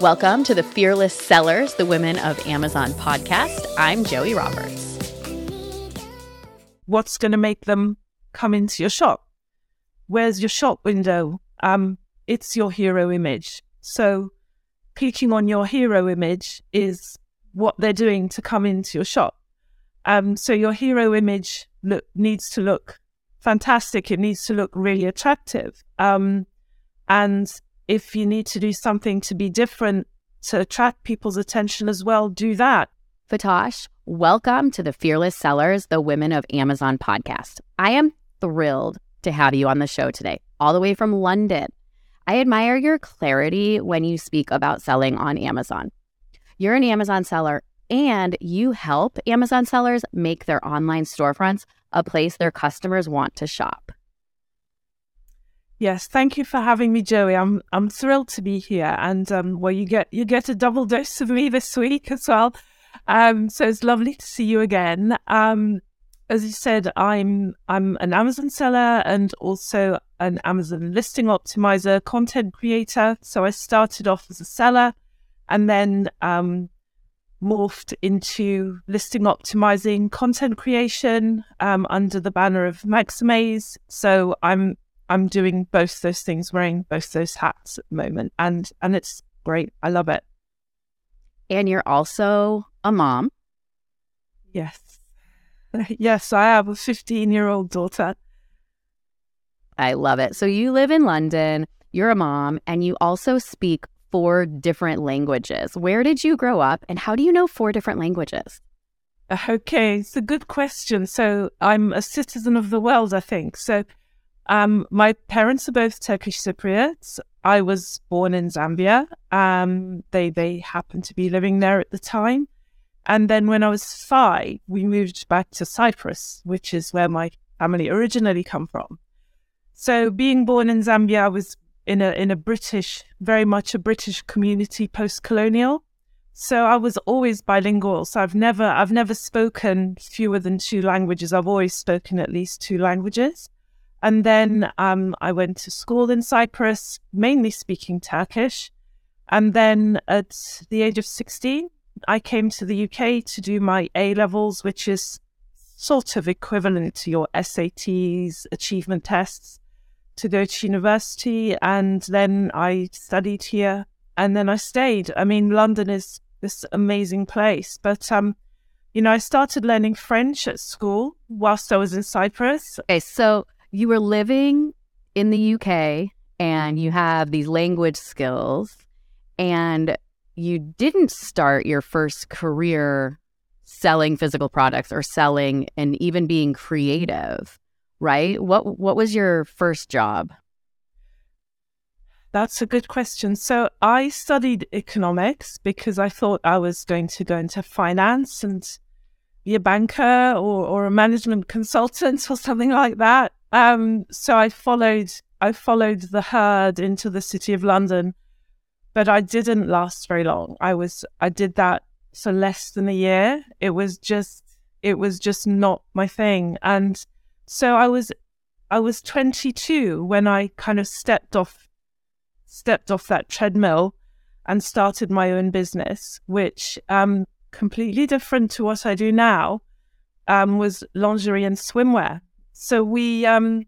Welcome to the Fearless Sellers, the Women of Amazon podcast. I'm Joie Roberts. What's going to make them come into your shop? Where's your shop window? Um, it's your hero image. So, clicking on your hero image is what they're doing to come into your shop. Um, so your hero image look, needs to look fantastic. It needs to look really attractive. Um, and if you need to do something to be different to attract people's attention as well, do that. Fatosh, welcome to the Fearless Sellers, the Women of Amazon podcast. I am thrilled to have you on the show today, all the way from London. I admire your clarity when you speak about selling on Amazon. You're an Amazon seller and you help Amazon sellers make their online storefronts a place their customers want to shop. Yes, thank you for having me, Joie. I'm I'm thrilled to be here, and um, well, you get you get a double dose of me this week as well. Um, so it's lovely to see you again. Um, as you said, I'm I'm an Amazon seller and also an Amazon listing optimizer, content creator. So I started off as a seller, and then um, morphed into listing optimizing, content creation um, under the banner of Maximize. So I'm I'm doing both those things, wearing both those hats at the moment, and and it's great. I love it. And you're also a mom. Yes, yes, I have a 15 year old daughter. I love it. So you live in London. You're a mom, and you also speak four different languages. Where did you grow up, and how do you know four different languages? Okay, it's a good question. So I'm a citizen of the world, I think. So um, my parents are both Turkish Cypriots. I was born in Zambia. Um, they they happened to be living there at the time, and then when I was five, we moved back to Cyprus, which is where my family originally come from. So, being born in Zambia, I was in a in a British, very much a British community post-colonial. So I was always bilingual. So I've never I've never spoken fewer than two languages. I've always spoken at least two languages. And then um, I went to school in Cyprus, mainly speaking Turkish. And then at the age of 16, I came to the UK to do my A levels, which is sort of equivalent to your SATs, achievement tests, to go to university. And then I studied here and then I stayed. I mean, London is this amazing place. But, um, you know, I started learning French at school whilst I was in Cyprus. Okay, so you were living in the UK and you have these language skills and you didn't start your first career selling physical products or selling and even being creative, right? What what was your first job? That's a good question. So I studied economics because I thought I was going to go into finance and be a banker or, or a management consultant or something like that. Um, so I followed I followed the herd into the city of London, but I didn't last very long. I was I did that for less than a year. It was just it was just not my thing. And so I was I was 22 when I kind of stepped off stepped off that treadmill and started my own business, which um completely different to what I do now, um, was lingerie and swimwear. So we, um,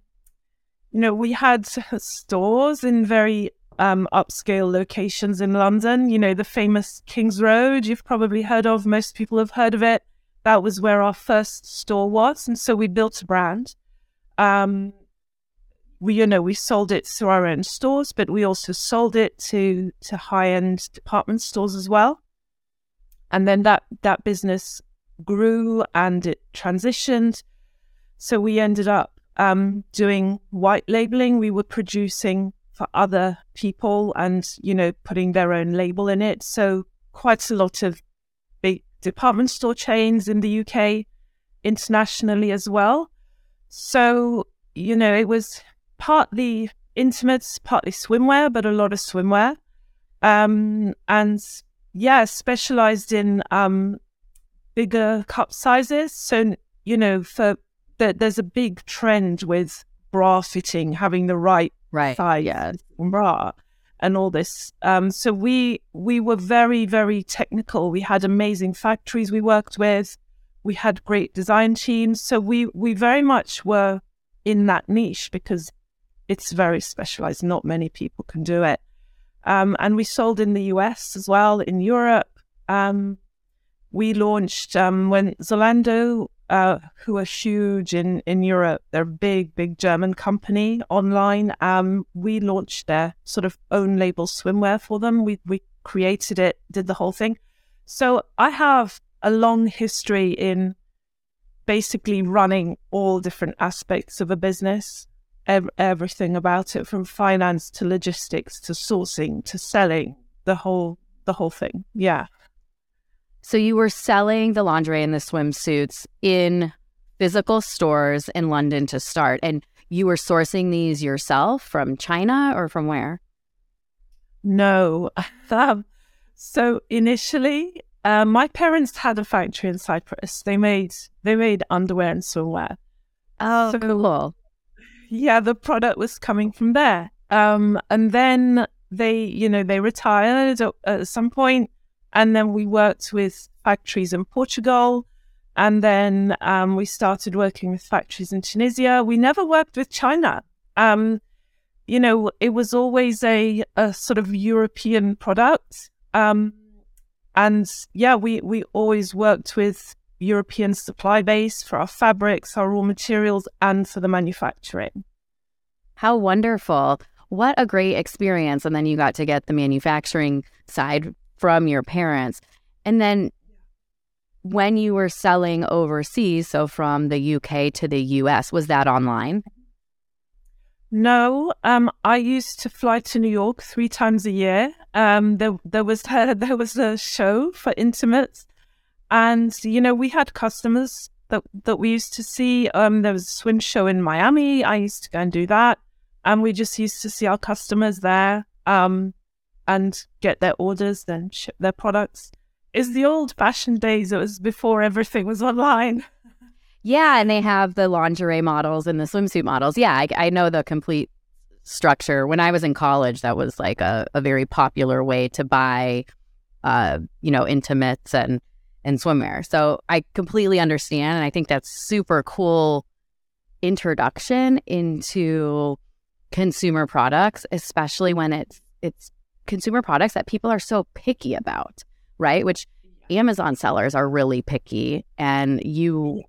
you know, we had stores in very um, upscale locations in London. You know, the famous King's Road, you've probably heard of. Most people have heard of it. That was where our first store was. And so we built a brand. Um, we, you know, we sold it through our own stores, but we also sold it to to high end department stores as well. And then that that business grew and it transitioned so we ended up um, doing white labeling. We were producing for other people and, you know, putting their own label in it. So quite a lot of department store chains in the UK, internationally as well. So, you know, it was partly intimates, partly swimwear, but a lot of swimwear. Um, and yeah, specialized in um, bigger cup sizes. So, you know, for that there's a big trend with bra fitting, having the right right. size Yeah. bra and all this. Um, so we we were very very technical. We had amazing factories we worked with. We had great design teams. So we we very much were in that niche because it's very specialized. Not many people can do it. Um, and we sold in the US as well, in Europe. Um, we launched um, when Zalando, uh, who are huge in, in Europe, they're a big, big German company online. Um, we launched their sort of own label swimwear for them. We, we created it, did the whole thing. So I have a long history in basically running all different aspects of a business, ev- everything about it from finance to logistics to sourcing to selling, the whole the whole thing. Yeah. So you were selling the lingerie and the swimsuits in physical stores in London to start, and you were sourcing these yourself from China or from where? No. Um, so initially, uh, my parents had a factory in Cyprus. They made they made underwear and swimwear. Oh, So- cool. Yeah, the product was coming from there. Um, and then they, you know, they retired at, at some point, and then we worked with factories in Portugal, and then um, we started working with factories in Tunisia. We never worked with China. Um, you know, it was always a, a sort of European product. Um, and yeah, we, we always worked with European supply base for our fabrics, our raw materials, and for the manufacturing. How wonderful. What a great experience. And then you got to get the manufacturing side from your parents. And then when you were selling overseas, so from the UK to the US, was that online? No, um, I used to fly to New York three times a year. Um, there, there was there was a show for intimates, and you know we had customers that that we used to see. Um, there was a swim show in Miami. I used to go and do that, and we just used to see our customers there, um, and get their orders, then ship their products. Is the old fashioned days. It was before everything was online. Yeah, and they have the lingerie models and the swimsuit models. Yeah, I, I know the complete structure. When I was in college, that was like a, a very popular way to buy, uh, you know, intimates and and swimwear. So I completely understand, and I think that's super cool introduction into consumer products, especially when it's it's consumer products that people are so picky about, right? Which Amazon sellers are really picky, and you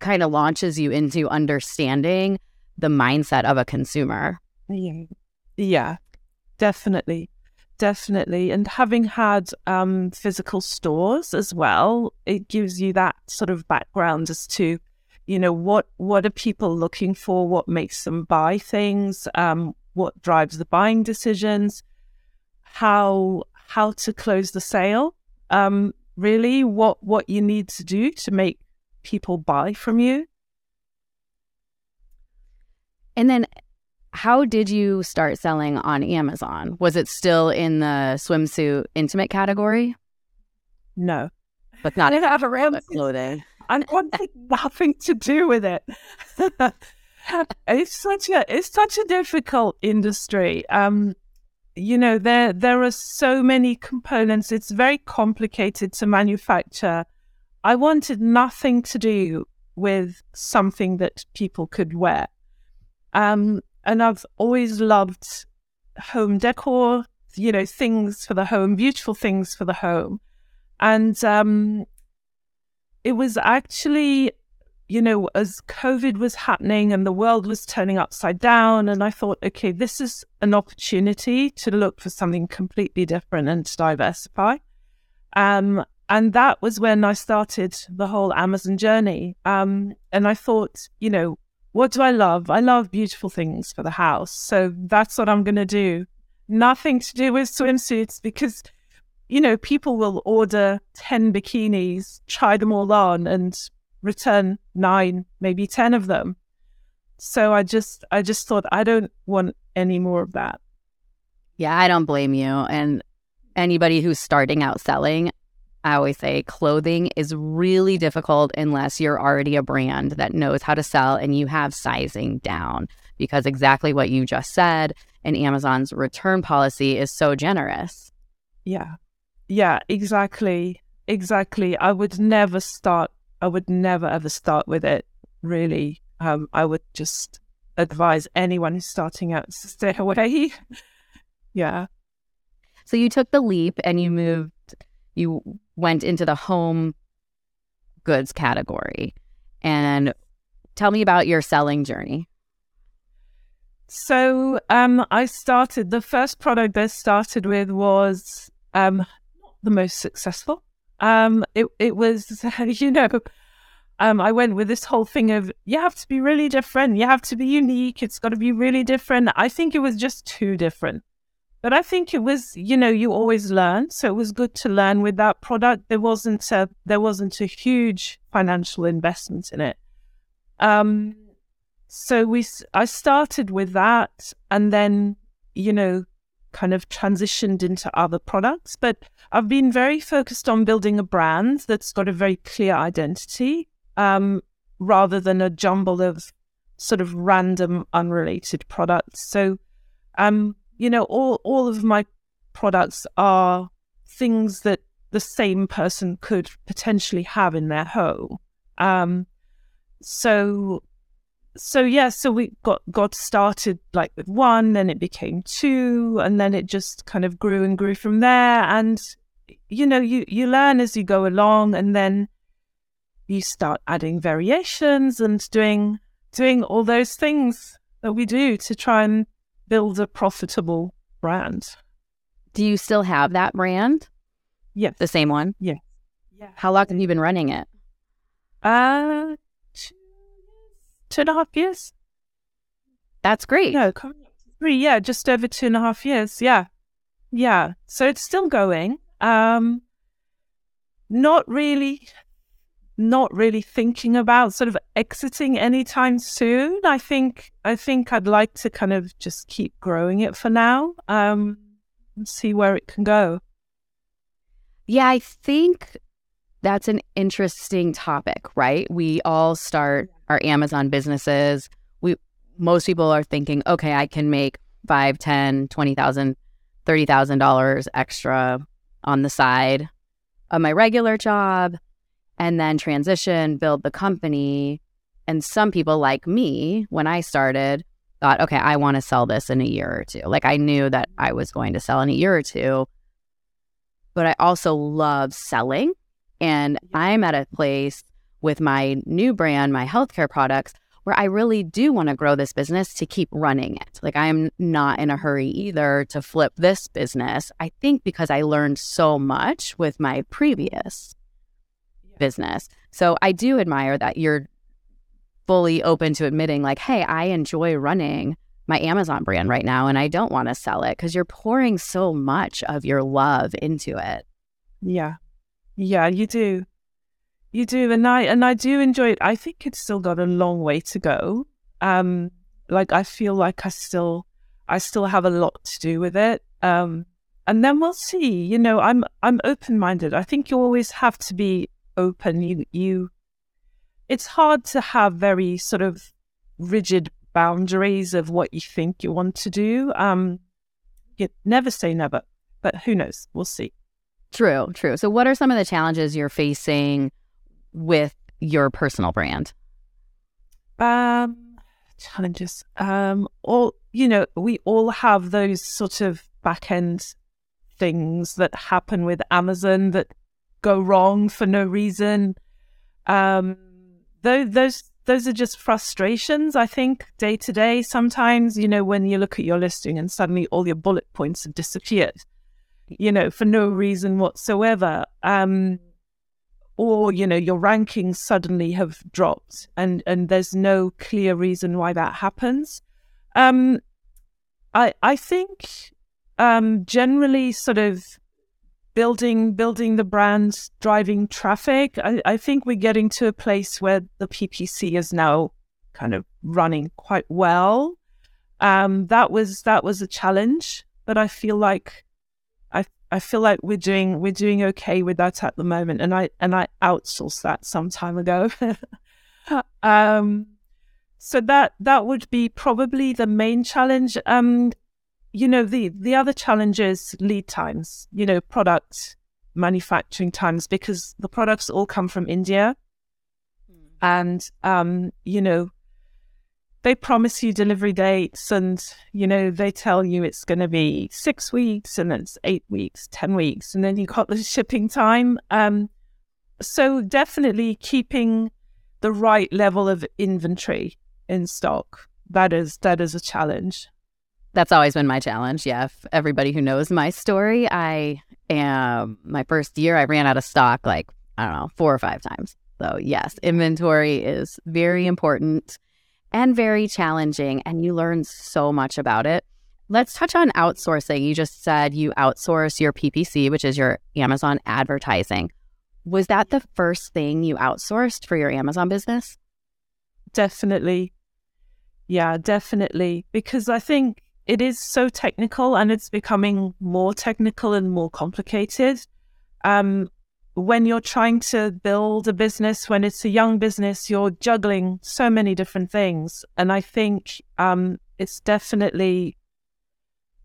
kind of launches you into understanding the mindset of a consumer. Yeah. Yeah, definitely. Definitely. And having had um, physical stores as well, it gives you that sort of background as to, you know, what what are people looking for, what makes them buy things, um, what drives the buying decisions, how how to close the sale, um, really what what you need to do to make people buy from you. And then how did you start selling on Amazon? Was it still in the swimsuit intimate category? No. But not I have around clothing. I wanted nothing to do with it. it's such a it's such a difficult industry. Um, you know, there there are so many components. It's very complicated to manufacture. I wanted nothing to do with something that people could wear. Um, and I've always loved home decor, you know, things for the home, beautiful things for the home. And um, it was actually, you know, as COVID was happening and the world was turning upside down, and I thought, okay, this is an opportunity to look for something completely different and to diversify. Um, and that was when I started the whole Amazon journey. Um, and I thought, you know, what do I love? I love beautiful things for the house. So that's what I'm going to do. Nothing to do with swimsuits because, you know, people will order 10 bikinis, try them all on, and return nine, maybe 10 of them. So I just, I just thought I don't want any more of that. Yeah, I don't blame you. And anybody who's starting out selling, I always say clothing is really difficult unless you're already a brand that knows how to sell and you have sizing down. because exactly what you just said and Amazon's return policy is so generous. Yeah. Yeah, exactly. Exactly. I would never start, I would never ever start with it, really. Um, I would just advise anyone who's starting out to stay away. yeah. So you took the leap and you moved, you went into the home goods category. And tell me about your selling journey. So um, I started, the first product I started with was um, not the most successful. Um, it, it was, you know, um, I went with this whole thing of you have to be really different, you have to be unique, it's got to be really different. I think it was just too different. But I think it was, you know, you always learn, so it was good to learn with that product. There wasn't a there wasn't a huge financial investment in it. Um, so we I started with that, and then you know, kind of transitioned into other products. But I've been very focused on building a brand that's got a very clear identity um, rather than a jumble of sort of random, unrelated products. So, um, you know, all all of my products are things that the same person could potentially have in their home. Um, so, so yeah, so we got got started like with one, then it became two, and then it just kind of grew and grew from there. And you know, you you learn as you go along, and then you start adding variations and doing doing all those things that we do to try and build a profitable brand. Do you still have that brand? Yeah, The same one? Yeah. Yeah. How long have you been running it? Uh two, and a half years. That's great. No, three, yeah, just over two and a half years. Yeah. Yeah. So it's still going. Um not really not really thinking about sort of exiting anytime soon. I think I think I'd like to kind of just keep growing it for now. Um, and see where it can go. Yeah, I think that's an interesting topic, right? We all start our Amazon businesses. We most people are thinking, okay, I can make five, ten, twenty thousand, thirty thousand dollars extra on the side of my regular job and then transition, build the company. And some people like me, when I started, thought, okay, I want to sell this in a year or two. Like I knew that I was going to sell in a year or two. But I also love selling. And I'm at a place with my new brand, my healthcare products, where I really do want to grow this business to keep running it. Like I'm not in a hurry either to flip this business. I think because I learned so much with my previous business. So I do admire that you're fully open to admitting, like, hey, I enjoy running my Amazon brand right now and I don't want to sell it because you're pouring so much of your love into it. Yeah. Yeah, you do. You do. And I and I do enjoy it. I think it's still got a long way to go. Um, like I feel like I still I still have a lot to do with it. Um, and then we'll see. You know, I'm I'm open minded. I think you always have to be open. You you it's hard to have very sort of rigid boundaries of what you think you want to do. Um you never say never, but who knows? We'll see. True, true. So what are some of the challenges you're facing with your personal brand? Um challenges. Um all you know, we all have those sort of back end things that happen with Amazon that go wrong for no reason. Um, those those those are just frustrations. I think day to day. Sometimes you know when you look at your listing and suddenly all your bullet points have disappeared, you know for no reason whatsoever. Um, or you know your rankings suddenly have dropped and and there's no clear reason why that happens um i i think um generally sort of building building the brand, driving traffic. I, I think we're getting to a place where the PPC is now kind of running quite well. Um, that was that was a challenge, but I feel like I feel like we're doing we're doing okay with that at the moment, and I and I outsourced that some time ago. um, so that that would be probably the main challenge. Um, you know, the the other challenge is lead times. You know, product manufacturing times because the products all come from India, and um, you know, they promise you delivery dates, and you know, they tell you it's going to be six weeks, and it's eight weeks, ten weeks, and then you got the shipping time. Um, so definitely keeping the right level of inventory in stock. That is that is a challenge. That's always been my challenge. Yeah, everybody who knows my story, I am my first year I ran out of stock like I don't know, four or five times. So, yes, inventory is very important and very challenging and you learn so much about it. Let's touch on outsourcing. You just said you outsource your PPC, which is your Amazon advertising. Was that the first thing you outsourced for your Amazon business? Definitely. Yeah, definitely. Because I think it is so technical and it's becoming more technical and more complicated. Um, when you're trying to build a business, when it's a young business, you're juggling so many different things. And I think um, it's definitely,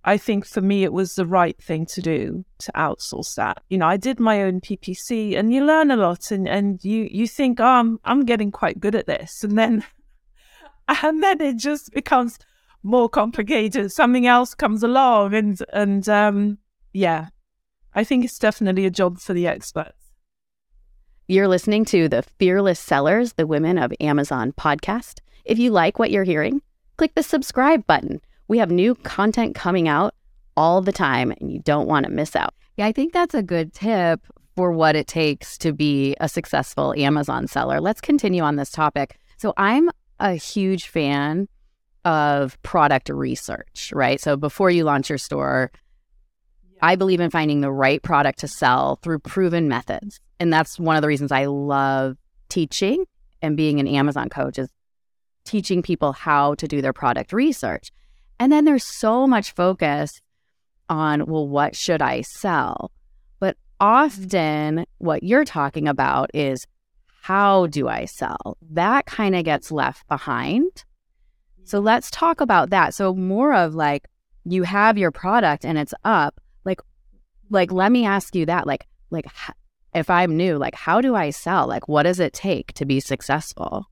I think for me, it was the right thing to do to outsource that. You know, I did my own PPC and you learn a lot and, and you, you think, oh, I'm, I'm getting quite good at this. And then and then it just becomes more complicated. Something else comes along, and and um, yeah, I think it's definitely a job for the experts. You're listening to the Fearless Sellers, the Women of Amazon podcast. If you like what you're hearing, click the subscribe button. We have new content coming out all the time, and you don't want to miss out. Yeah, I think that's a good tip for what it takes to be a successful Amazon seller. Let's continue on this topic. So, I'm a huge fan of product research, right? So before you launch your store, I believe in finding the right product to sell through proven methods. And that's one of the reasons I love teaching and being an Amazon coach is teaching people how to do their product research. And then there's so much focus on, well, what should I sell? But often what you're talking about is how do I sell? That kind of gets left behind. So let's talk about that. So more of like you have your product and it's up. Like like let me ask you that like like if I'm new, like how do I sell? Like what does it take to be successful?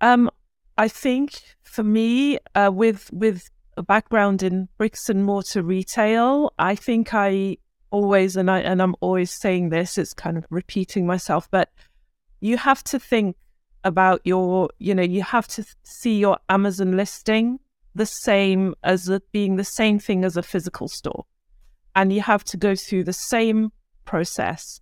Um I think for me uh, with with a background in bricks and mortar retail, I think I always, and I and I'm always saying this, it's kind of repeating myself, but you have to think about your, you know, you have to see your Amazon listing the same as a, being the same thing as a physical store, and you have to go through the same process.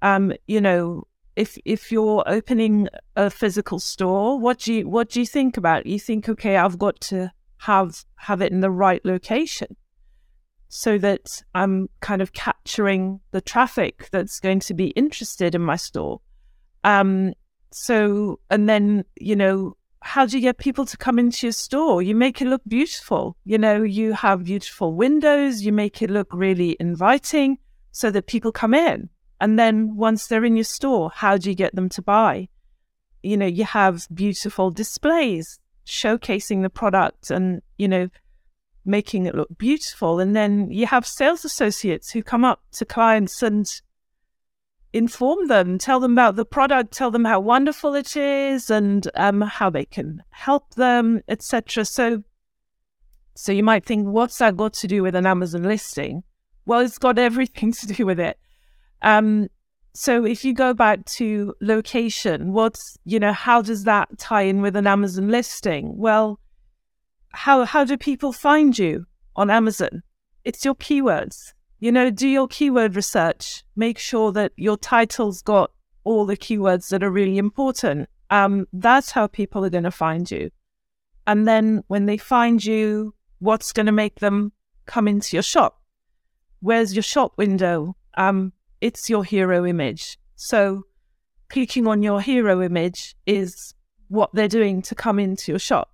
Um, you know, if if you're opening a physical store, what do you what do you think about? You think, okay, I've got to have have it in the right location so that I'm kind of capturing the traffic that's going to be interested in my store. Um, so, and then, you know, how do you get people to come into your store? You make it look beautiful. You know, you have beautiful windows, you make it look really inviting so that people come in. And then once they're in your store, how do you get them to buy? You know, you have beautiful displays showcasing the product and, you know, making it look beautiful. And then you have sales associates who come up to clients and inform them, tell them about the product, tell them how wonderful it is, and um, how they can help them, etc. So, so you might think, what's that got to do with an Amazon listing? Well, it's got everything to do with it. Um, so if you go back to location, what's you know, how does that tie in with an Amazon listing? Well, how how do people find you on Amazon? It's your keywords. You know, do your keyword research. Make sure that your title's got all the keywords that are really important. Um, that's how people are going to find you. And then when they find you, what's going to make them come into your shop? Where's your shop window? Um, it's your hero image. So clicking on your hero image is what they're doing to come into your shop.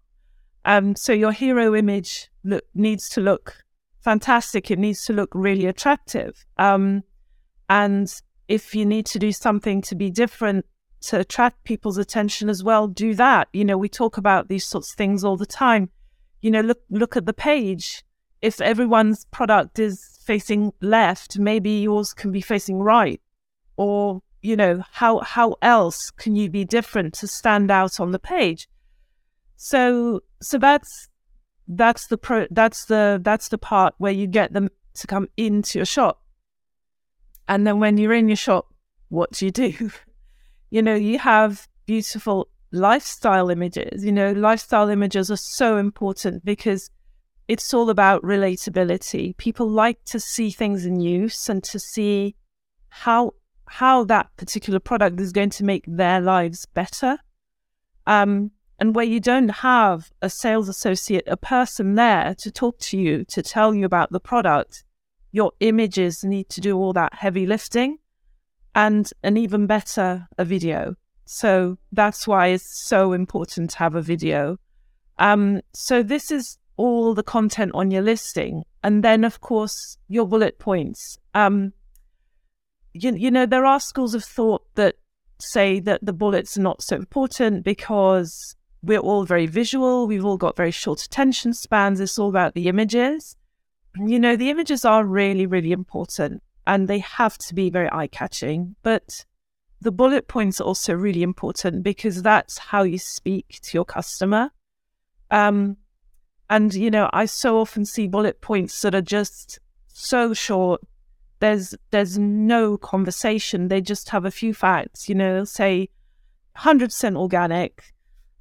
Um, so your hero image look, needs to look fantastic. It needs to look really attractive. Um, and if you need to do something to be different to attract people's attention as well, do that. You know, we talk about these sorts of things all the time. You know, look look at the page. If everyone's product is facing left, maybe yours can be facing right. Or, you know, how how else can you be different to stand out on the page? So so that's that's the pro that's the that's the part where you get them to come into your shop. And then when you're in your shop, what do you do? you know, you have beautiful lifestyle images. You know, lifestyle images are so important because it's all about relatability. People like to see things in use and to see how how that particular product is going to make their lives better. Um, and where you don't have a sales associate, a person there to talk to you, to tell you about the product, your images need to do all that heavy lifting and an even better, a video. So that's why it's so important to have a video. Um, so this is all the content on your listing. And then, of course, your bullet points. Um, you, you know, there are schools of thought that say that the bullets are not so important because we're all very visual. We've all got very short attention spans. It's all about the images. You know, the images are really, really important and they have to be very eye catching. But the bullet points are also really important because that's how you speak to your customer. Um, and, you know, I so often see bullet points that are just so short. There's there's no conversation. They just have a few facts, you know, say 100% organic,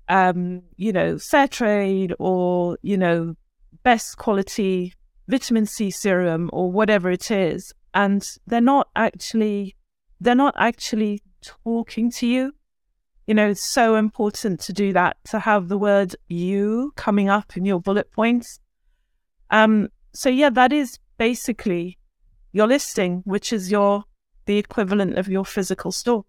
um, you know, fair trade or, you know, best quality vitamin C serum or whatever it is. And they're not actually, they're not actually talking to you. You know, it's so important to do that, to have the word you coming up in your bullet points. Um, so yeah, that is basically your listing, which is your, the equivalent of your physical store.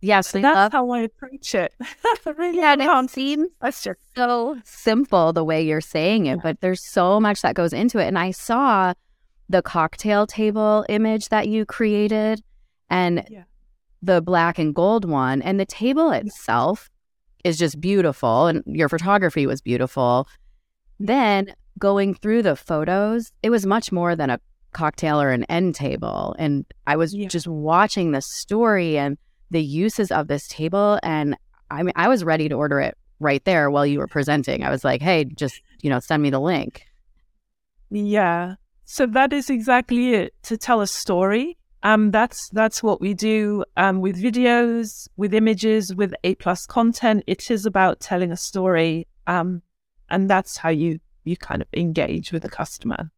Yes, that's love- how I approach it. really yeah, and it seems so simple the way you're saying it, but there's so much that goes into it. And I saw the cocktail table image that you created and yeah. The black and gold one, and the table itself is just beautiful, and your photography was beautiful. Then going through the photos, it was much more than a cocktail or an end table. And I was yeah. just watching the story and the uses of this table. And I mean, I was ready to order it right there while you were presenting. I was like, hey, just, you know, send me the link. Yeah. So that is exactly it to tell a story. Um, that's that's what we do um, with videos, with images, with A plus content. It is about telling a story, um, and that's how you you kind of engage with the customer.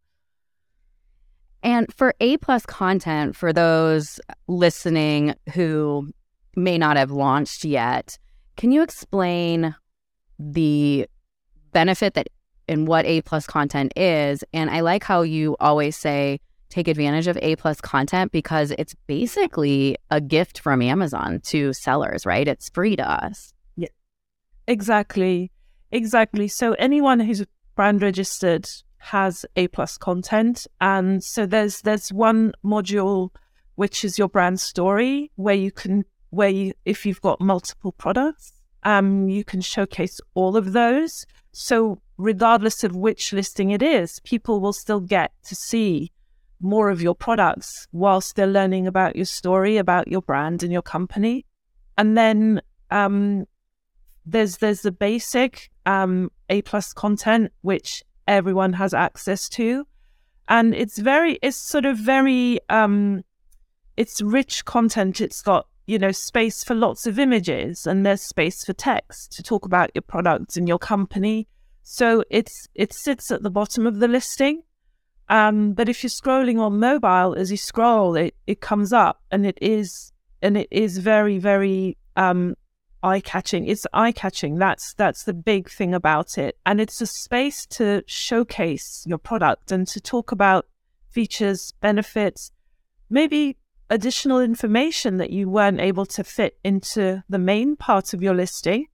And for A plus content, for those listening who may not have launched yet. Can you explain the benefit that and what A plus content is? And I like how you always say take advantage of A plus content because it's basically a gift from Amazon to sellers, right? It's free to us. Yeah. Exactly. Exactly. So anyone who's brand registered has A plus content. And so there's there's one module which is your brand story where you can where you, if you've got multiple products, um, you can showcase all of those. So regardless of which listing it is, people will still get to see more of your products whilst they're learning about your story, about your brand and your company. And then um, there's there's the basic um, A plus content which everyone has access to, and it's very it's sort of very um, it's rich content. It's got you know, space for lots of images and there's space for text to talk about your products and your company. So it's it sits at the bottom of the listing. Um, but if you're scrolling on mobile, as you scroll, it, it comes up and it is and it is very, very um, eye catching. It's eye catching. That's that's the big thing about it. And it's a space to showcase your product and to talk about features, benefits, maybe additional information that you weren't able to fit into the main part of your listing.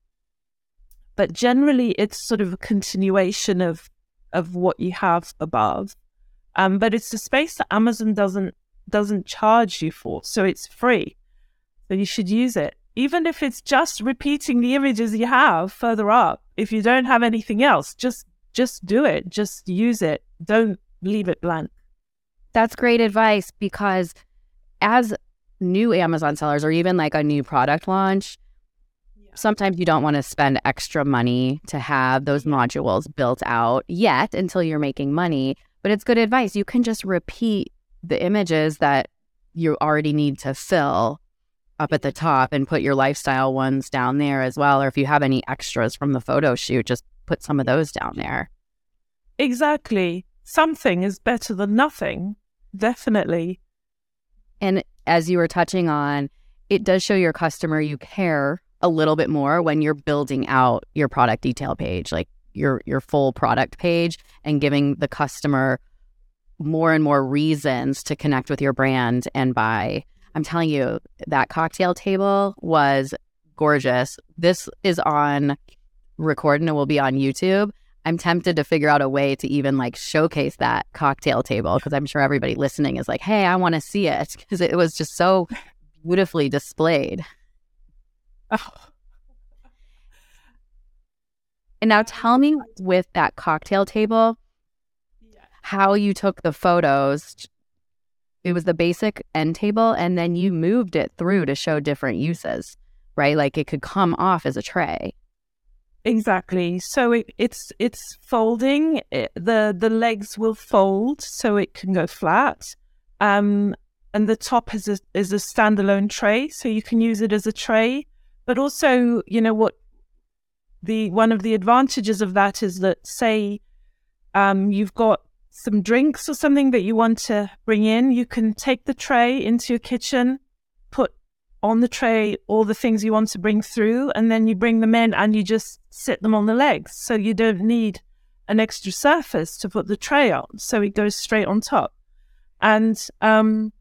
But generally, it's sort of a continuation of of what you have above. Um, but it's a space that Amazon doesn't doesn't charge you for, so it's free. So you should use it. even if it's just repeating the images you have further up. If you don't have anything else, just just do it. Just use it. Don't leave it blank. That's great advice because as new Amazon sellers or even like a new product launch, sometimes you don't want to spend extra money to have those modules built out yet until you're making money. But it's good advice. You can just repeat the images that you already need to fill up at the top and put your lifestyle ones down there as well. Or if you have any extras from the photo shoot, just put some of those down there. Exactly. Something is better than nothing. Definitely. And as you were touching on, it does show your customer you care a little bit more when you're building out your product detail page, like your your full product page and giving the customer more and more reasons to connect with your brand and buy. I'm telling you, that cocktail table was gorgeous. This is on record and it will be on YouTube. I'm tempted to figure out a way to even like showcase that cocktail table because I'm sure everybody listening is like, hey, I want to see it because it was just so beautifully displayed. Oh. And now tell me with that cocktail table, how you took the photos. It was the basic end table, and then you moved it through to show different uses, right? Like it could come off as a tray. Exactly. So it, it's it's folding. It, the the legs will fold, so it can go flat. Um, and the top is a is a standalone tray, so you can use it as a tray. But also, you know what? The one of the advantages of that is that, say, um, you've got some drinks or something that you want to bring in, you can take the tray into your kitchen, put on the tray all the things you want to bring through, and then you bring them in and you just sit them on the legs. So you don't need an extra surface to put the tray on. So it goes straight on top. And, um,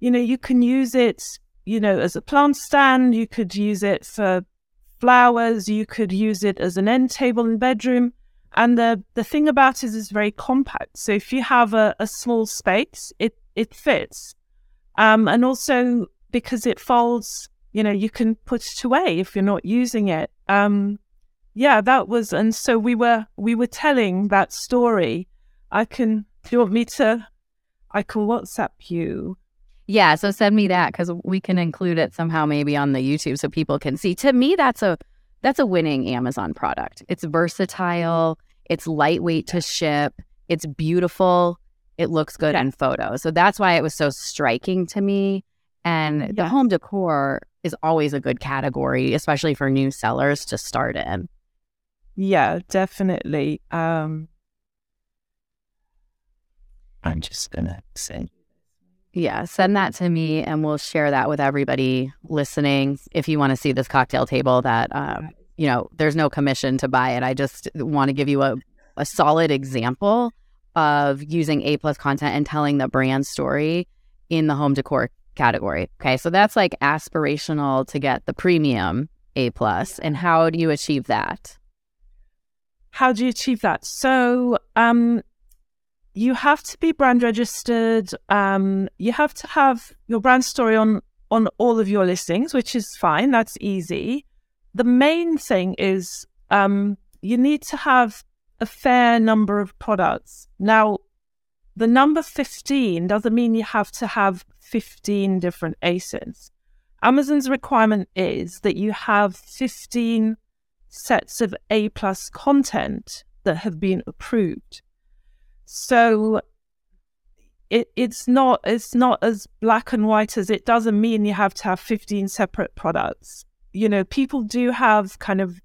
you know, you can use it you know, as a plant stand. You could use it for flowers. You could use it as an end table in bedroom. And the, the thing about it is it's very compact. So if you have a, a small space, it, it fits. Um, and also because it folds, you know, you can put it away if you're not using it. Um, yeah, that was, and so we were, we were telling that story. I can, do you want me to, I can WhatsApp you yeah, so send me that because we can include it somehow maybe on the YouTube so people can see. To me, that's a that's a winning Amazon product. It's versatile, it's lightweight to ship, it's beautiful, it looks good yeah. in photos. So that's why it was so striking to me. And yeah. the home decor is always a good category, especially for new sellers to start in. Yeah, definitely. Um I'm just gonna send yeah, send that to me and we'll share that with everybody listening. If you want to see this cocktail table, that, um, you know, there's no commission to buy it. I just want to give you a, a solid example of using A plus content and telling the brand story in the home decor category. Okay. So that's like aspirational to get the premium A plus. And how do you achieve that? How do you achieve that? So, um, you have to be brand registered. Um, you have to have your brand story on on all of your listings, which is fine. That's easy. The main thing is um, you need to have a fair number of products. Now, the number 15 doesn't mean you have to have 15 different ASINs. Amazon's requirement is that you have 15 sets of A plus content that have been approved. So it it's not it's not as black and white as it doesn't mean you have to have 15 separate products. You know, people do have kind of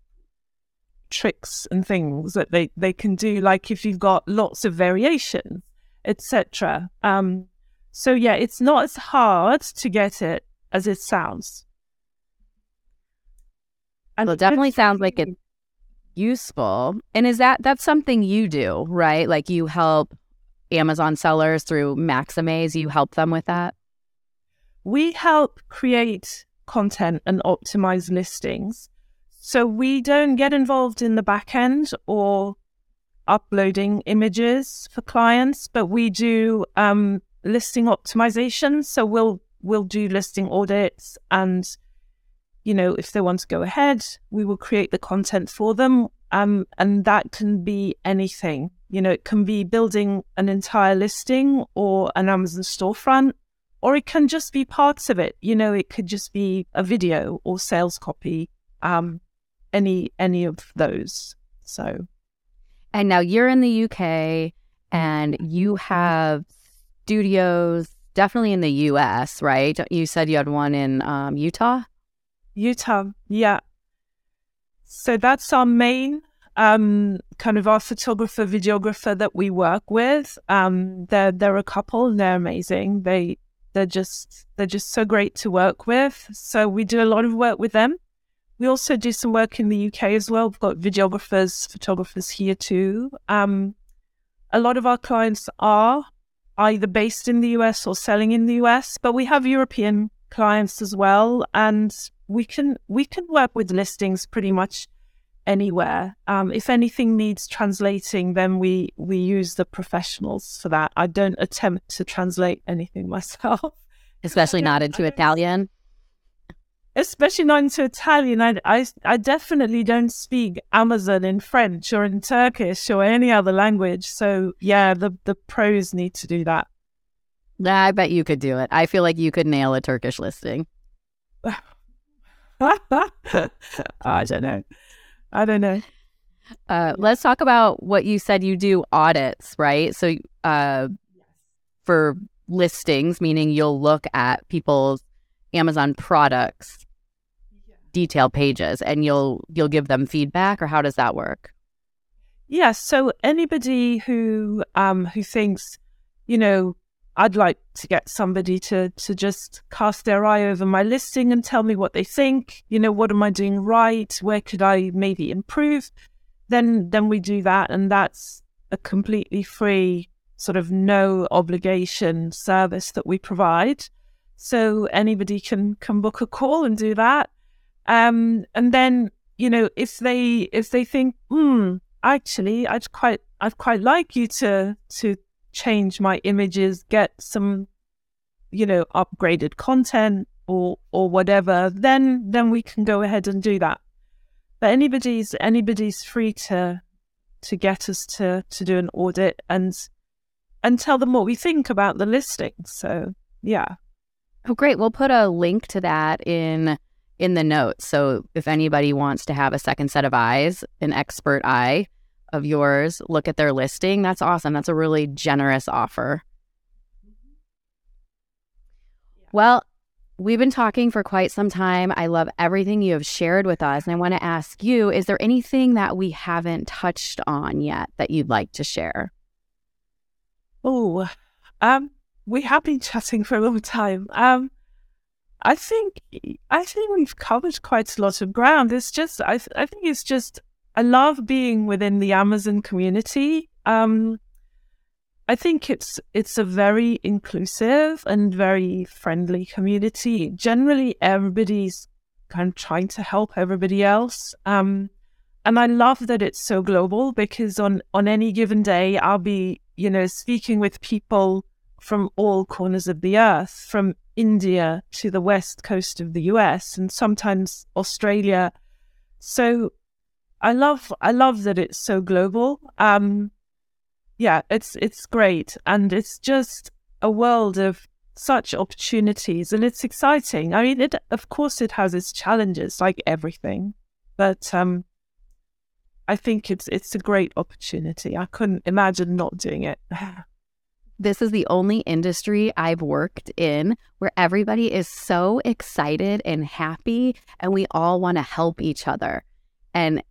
tricks and things that they, they can do, like if you've got lots of variations, etc. Um, so yeah, it's not as hard to get it as it sounds. And well, it definitely sounds like it useful. And is that that's something you do, right? Like you help Amazon sellers through Maximize, you help them with that? We help create content and optimize listings. So we don't get involved in the back end or uploading images for clients, but we do um, listing optimization. So we'll we'll do listing audits and you know, if they want to go ahead, we will create the content for them. Um, and that can be anything. You know, it can be building an entire listing or an Amazon storefront, or it can just be parts of it. You know, it could just be a video or sales copy, um, any any of those. So, and now you're in the UK, and you have studios definitely in the US, right? You said you had one in um, Utah. Utah, yeah. So that's our main um, kind of our photographer, videographer that we work with. Um, they're they're a couple and they're amazing. They they're just they're just so great to work with. So we do a lot of work with them. We also do some work in the UK as well. We've got videographers, photographers here too. Um, a lot of our clients are either based in the US or selling in the US, but we have European clients as well, and we can we can work with listings pretty much anywhere. Um, if anything needs translating, then we we use the professionals for that. I don't attempt to translate anything myself, especially not into Italian especially not into Italian. I, I, I definitely don't speak Amazon in French or in Turkish or any other language. So yeah, the the pros need to do that. I bet you could do it. I feel like you could nail a Turkish listing. I don't know. I don't know. Uh, let's talk about what you said you do audits, right? So, uh, for listings, meaning you'll look at people's Amazon products detail pages and you'll you'll give them feedback or how does that work? Yeah, so anybody who um who thinks, you know, I'd like to get somebody to to just cast their eye over my listing and tell me what they think, you know, what am I doing right? Where could I maybe improve? Then then we do that and that's a completely free sort of no obligation service that we provide. So anybody can can book a call and do that. Um, and then you know if they if they think, hmm, actually, I'd quite I'd quite like you to to change my images, get some, you know, upgraded content or or whatever, then then we can go ahead and do that. But anybody's anybody's free to to get us to to do an audit and and tell them what we think about the listing. So yeah. Oh great. We'll put a link to that in in the notes. So if anybody wants to have a second set of eyes, an expert eye of yours, look at their listing, that's awesome. That's a really generous offer. Well, we've been talking for quite some time. I love everything you have shared with us. And I want to ask you is there anything that we haven't touched on yet that you'd like to share? Oh, um, we have been chatting for a long time. Um, I think I think we've covered quite a lot of ground. It's just I th- I think it's just I love being within the Amazon community. Um, I think it's it's a very inclusive and very friendly community. Generally, everybody's kind of trying to help everybody else. Um, and I love that it's so global because on on any given day, I'll be you know speaking with people from all corners of the earth, from India to the west coast of the US and sometimes Australia. So I love I love that it's so global. Um yeah, it's it's great and it's just a world of such opportunities and it's exciting. I mean it of course it has its challenges like everything. But um I think it's it's a great opportunity. I couldn't imagine not doing it. This is the only industry I've worked in where everybody is so excited and happy, and we all want to help each other. And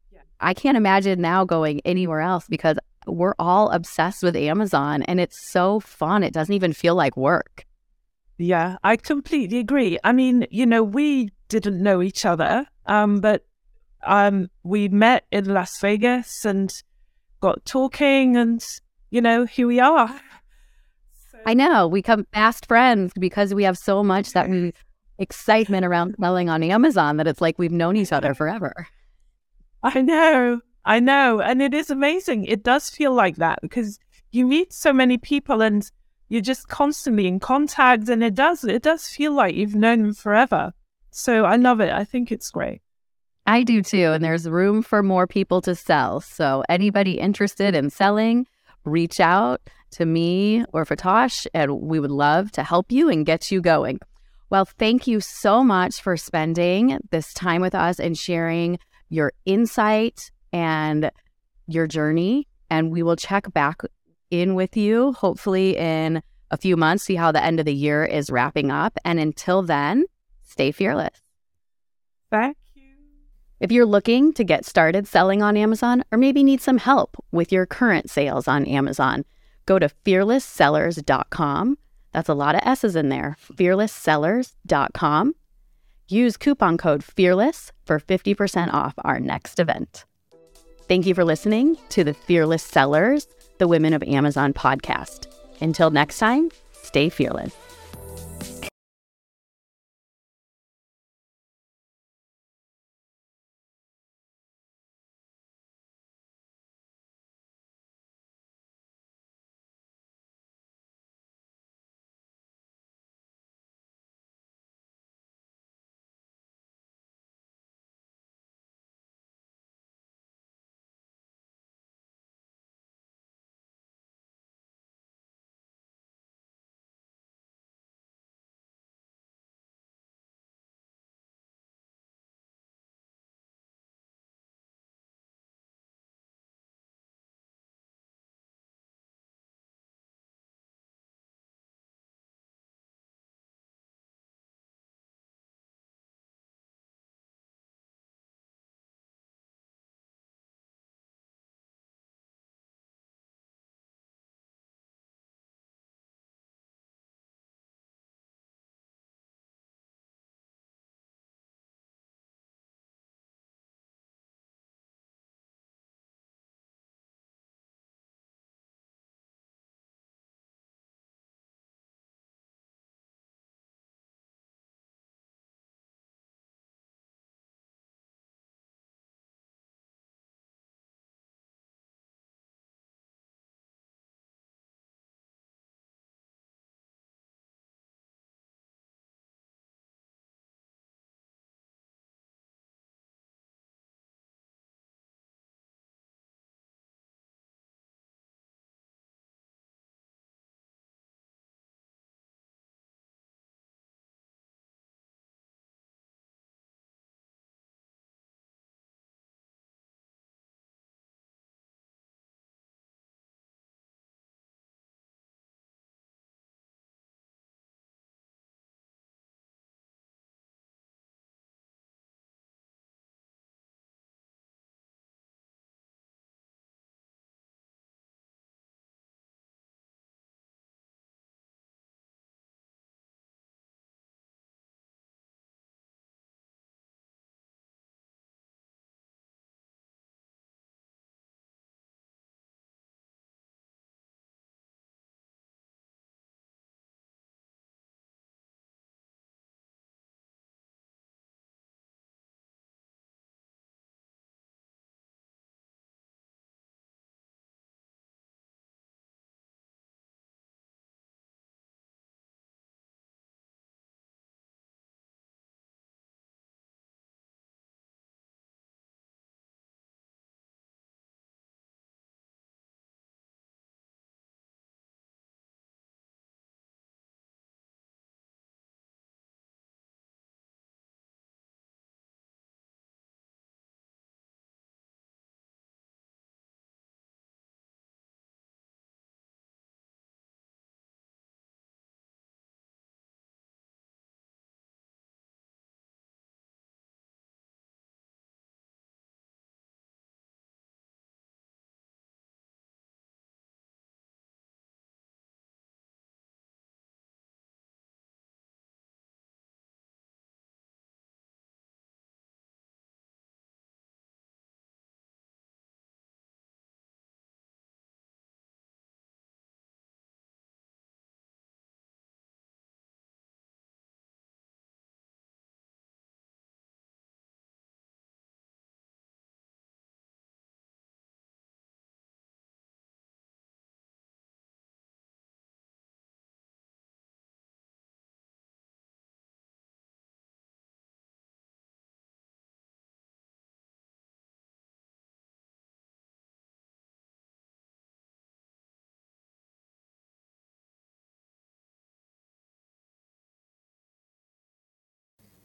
I can't imagine now going anywhere else because we're all obsessed with Amazon and it's so fun. It doesn't even feel like work. Yeah, I completely agree. I mean, you know, we didn't know each other, um, but um, we met in Las Vegas and got talking, and you know, here we are. I know. We come fast friends because we have so much that we excitement around selling on Amazon that it's like we've known each other forever. I know. I know. And it is amazing. It does feel like that because you meet so many people and you're just constantly in contact and it does it does feel like you've known them forever. So I love it. I think it's great. I do too. And there's room for more people to sell. So, anybody interested in selling, reach out to me or Fatos, and we would love to help you and get you going. Well, thank you so much for spending this time with us and sharing your insight and your journey. And we will check back in with you, hopefully, in a few months, see how the end of the year is wrapping up. And until then, stay fearless. Thank you. If you're looking to get started selling on Amazon or maybe need some help with your current sales on Amazon, go to fearlesssellers.com. That's a lot of S's in there. Fearlesssellers.com. Use coupon code FEARLESS for 50% off our next event. Thank you for listening to the Fearless Sellers, the Women of Amazon podcast. Until next time, stay fearless.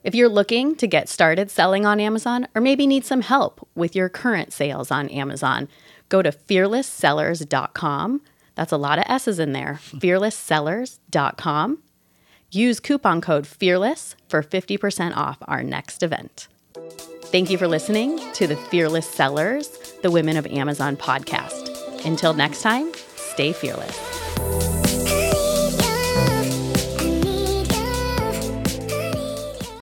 If you're looking to get started selling on Amazon or maybe need some help with your current sales on Amazon, go to fearlesssellers.com. That's a lot of S's in there. fearlesssellers.com. Use coupon code FEARLESS for 50% off our next event. Thank you for listening to the Fearless Sellers, the Women of Amazon podcast. Until next time, stay fearless.